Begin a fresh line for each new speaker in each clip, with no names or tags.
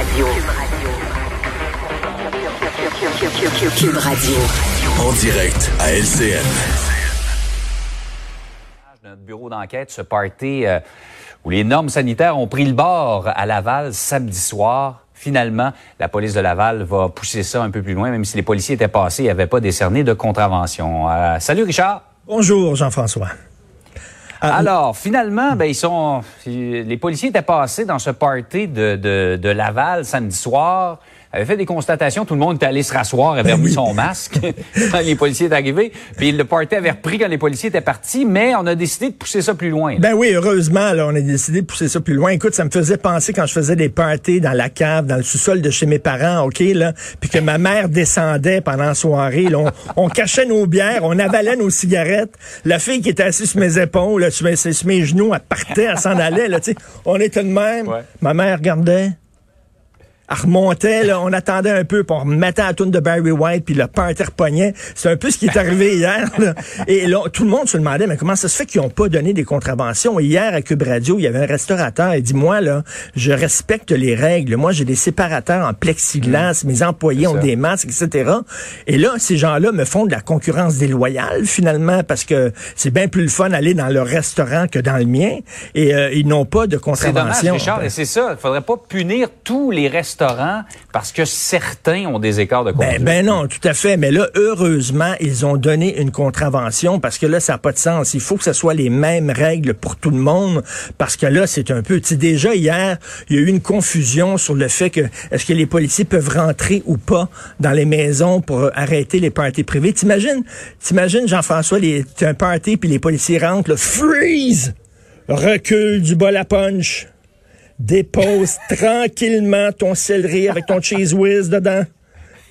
Radio. Cube Radio.
En direct à LCN.
Notre bureau d'enquête, ce party euh, où les normes sanitaires ont pris le bord à Laval samedi soir. Finalement, la police de Laval va pousser ça un peu plus loin, même si les policiers étaient passés, ils n'avaient pas décerné de contravention. Euh, salut Richard.
Bonjour Jean-François.
Ah, Alors, finalement, ben, ils sont, les policiers étaient passés dans ce party de, de, de Laval samedi soir avait fait des constatations. Tout le monde était allé se rasseoir, avait remis son masque quand les policiers étaient arrivés. Puis le party avait repris quand les policiers étaient partis, mais on a décidé de pousser ça plus loin.
Ben oui, heureusement, là, on a décidé de pousser ça plus loin. Écoute, ça me faisait penser quand je faisais des parties dans la cave, dans le sous-sol de chez mes parents, OK, là, puis que ma mère descendait pendant la soirée. Là, on, cachait nos bières, on avalait nos cigarettes. La fille qui était assise sur mes épaules, là, sur, mes, sur mes genoux, elle partait, elle s'en allait. Là, on était de même. Ma mère regardait remontait, là, on attendait un peu, pour mettre à la de Barry White, puis le party repognait. C'est un peu ce qui est arrivé hier. Et là, tout le monde se demandait, mais comment ça se fait qu'ils n'ont pas donné des contraventions? Hier, à Cube Radio, il y avait un restaurateur, il dit, moi, là, je respecte les règles. Moi, j'ai des séparateurs en plexiglas, mm. mes employés ont des masques, etc. Et là, ces gens-là me font de la concurrence déloyale, finalement, parce que c'est bien plus le fun d'aller dans leur restaurant que dans le mien. Et euh, ils n'ont pas de contravention.
C'est Richard, et c'est ça. Il faudrait pas punir tous les restaurants parce que certains ont des écarts de conduite.
Ben, ben, non, tout à fait. Mais là, heureusement, ils ont donné une contravention parce que là, ça n'a pas de sens. Il faut que ce soit les mêmes règles pour tout le monde parce que là, c'est un peu... Tu déjà, hier, il y a eu une confusion sur le fait que est-ce que les policiers peuvent rentrer ou pas dans les maisons pour arrêter les parties privées. T'imagines, t'imagines, Jean-François, tu un party puis les policiers rentrent, là, freeze! Recule du bol à punch dépose tranquillement ton céleri avec ton cheese whiz dedans.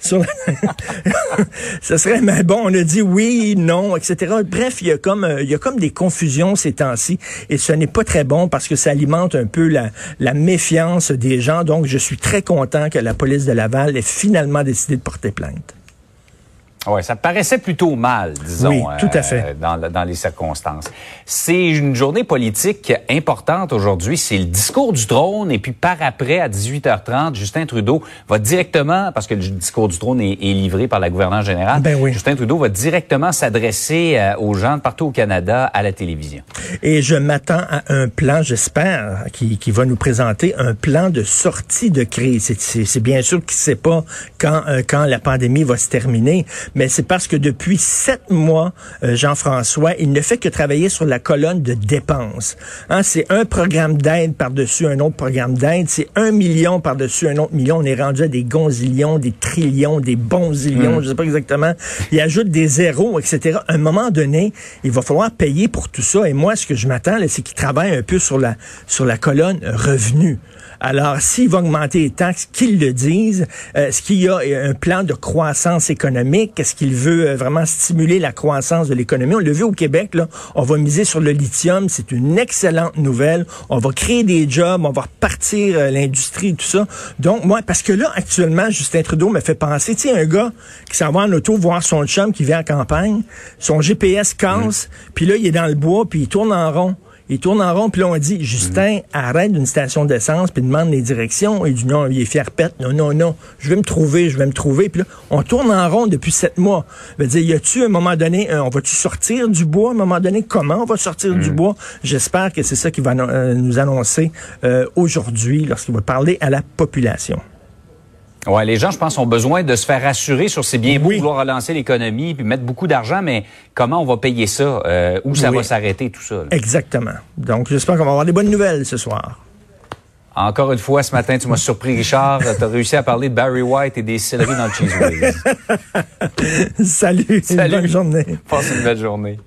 Ce serait, mais bon, on a dit oui, non, etc. Bref, il y a comme, euh, il y a comme des confusions ces temps-ci, et ce n'est pas très bon parce que ça alimente un peu la, la méfiance des gens. Donc, je suis très content que la police de Laval ait finalement décidé de porter plainte.
Oui, ça paraissait plutôt mal, disons,
oui, tout à fait.
Euh, dans, dans, les circonstances. C'est une journée politique importante aujourd'hui. C'est le discours du trône. Et puis par après, à 18h30, Justin Trudeau va directement, parce que le discours du trône est, livré par la gouverneure générale,
ben oui.
Justin Trudeau va directement s'adresser euh, aux gens de partout au Canada à la télévision.
Et je m'attends à un plan, j'espère, qui, qui va nous présenter un plan de sortie de crise. C'est bien sûr qu'il ne sait pas quand, euh, quand la pandémie va se terminer mais c'est parce que depuis sept mois, euh, Jean-François, il ne fait que travailler sur la colonne de dépenses. Hein, c'est un programme d'aide par-dessus un autre programme d'aide, c'est un million par-dessus un autre million. On est rendu à des gonzillions, des trillions, des bonzillions, je hmm. je sais pas exactement. Il ajoute des zéros, etc. À un moment donné, il va falloir payer pour tout ça. Et moi, ce que je m'attends, c'est qu'il travaille un peu sur la, sur la colonne revenu. Alors, s'il va augmenter les taxes, qu'il le dise. Euh, est-ce qu'il y a un plan de croissance économique? Est-ce qu'il veut euh, vraiment stimuler la croissance de l'économie? On l'a vu au Québec, là, on va miser sur le lithium. C'est une excellente nouvelle. On va créer des jobs, on va repartir euh, l'industrie, tout ça. Donc, moi, parce que là, actuellement, Justin Trudeau me fait penser, tu sais, un gars qui s'en va en auto voir son chum qui vient en campagne, son GPS casse, puis là, il est dans le bois, puis il tourne en rond. Il tourne en rond, puis là, on dit, Justin, mm. arrête d'une station d'essence, puis demande les directions. Il dit, non, il est fier pète. Non, non, non, je vais me trouver, je vais me trouver. Puis là, on tourne en rond depuis sept mois. Je veux dire, y a-tu, à un moment donné, on va-tu sortir du bois? À un moment donné, comment on va sortir du mm. bois? J'espère que c'est ça qu'il va euh, nous annoncer euh, aujourd'hui lorsqu'il va parler à la population.
Ouais, les gens, je pense, ont besoin de se faire rassurer sur ces bien beau vouloir relancer l'économie puis mettre beaucoup d'argent, mais comment on va payer ça? Euh, où ça va s'arrêter, tout ça?
Exactement. Donc, j'espère qu'on va avoir des bonnes nouvelles ce soir.
Encore une fois, ce matin, tu m'as surpris, Richard. tu as réussi à parler de Barry White et des céleris dans le cheese
Salut. Salut. Bonne journée.
Passe une belle journée.